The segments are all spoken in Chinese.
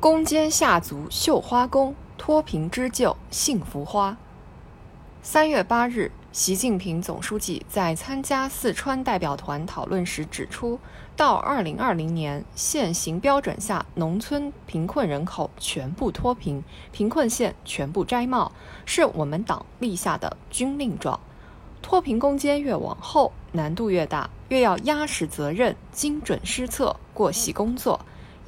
攻坚下足绣花工，脱贫织就幸福花。三月八日，习近平总书记在参加四川代表团讨论时指出，到二零二零年，现行标准下农村贫困人口全部脱贫，贫困县全部摘帽，是我们党立下的军令状。脱贫攻坚越往后，难度越大，越要压实责任，精准施策，过细工作。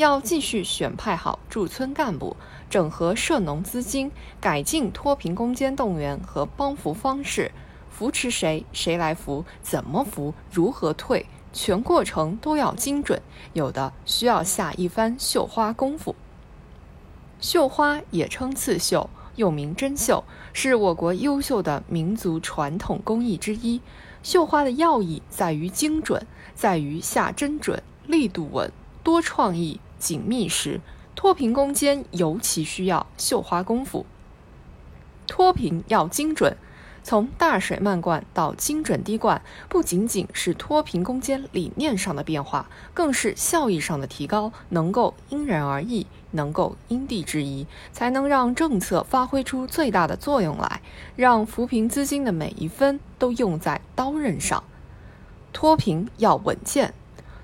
要继续选派好驻村干部，整合涉农资金，改进脱贫攻坚动员和帮扶方式，扶持谁，谁来扶，怎么扶，如何退，全过程都要精准，有的需要下一番绣花功夫。绣花也称刺绣，又名针绣，是我国优秀的民族传统工艺之一。绣花的要义在于精准，在于下针准，力度稳。多创意、紧密时，脱贫攻坚尤其需要绣花功夫。脱贫要精准，从大水漫灌到精准滴灌，不仅仅是脱贫攻坚理念上的变化，更是效益上的提高。能够因人而异，能够因地制宜，才能让政策发挥出最大的作用来，让扶贫资金的每一分都用在刀刃上。脱贫要稳健。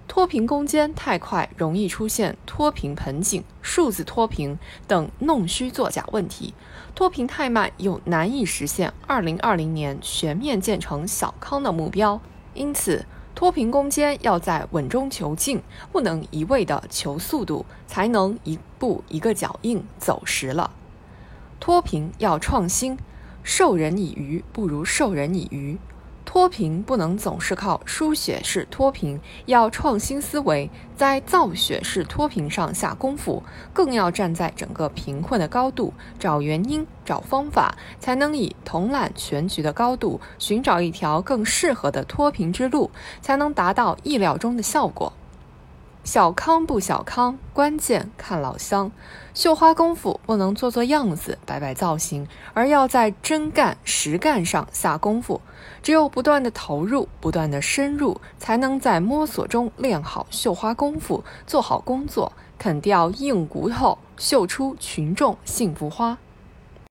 脱贫攻坚太快，容易出现脱贫盆景、数字脱贫等弄虚作假问题；脱贫太慢，又难以实现二零二零年全面建成小康的目标。因此，脱贫攻坚要在稳中求进，不能一味的求速度，才能一步一个脚印走实了。脱贫要创新，授人以鱼不如授人以渔。脱贫不能总是靠输血式脱贫，要创新思维，在造血式脱贫上下功夫，更要站在整个贫困的高度找原因、找方法，才能以统揽全局的高度寻找一条更适合的脱贫之路，才能达到意料中的效果。小康不小康，关键看老乡。绣花功夫不能做做样子、摆摆造型，而要在真干实干上下功夫。只有不断的投入、不断的深入，才能在摸索中练好绣花功夫，做好工作，啃掉硬骨头，绣出群众幸福花。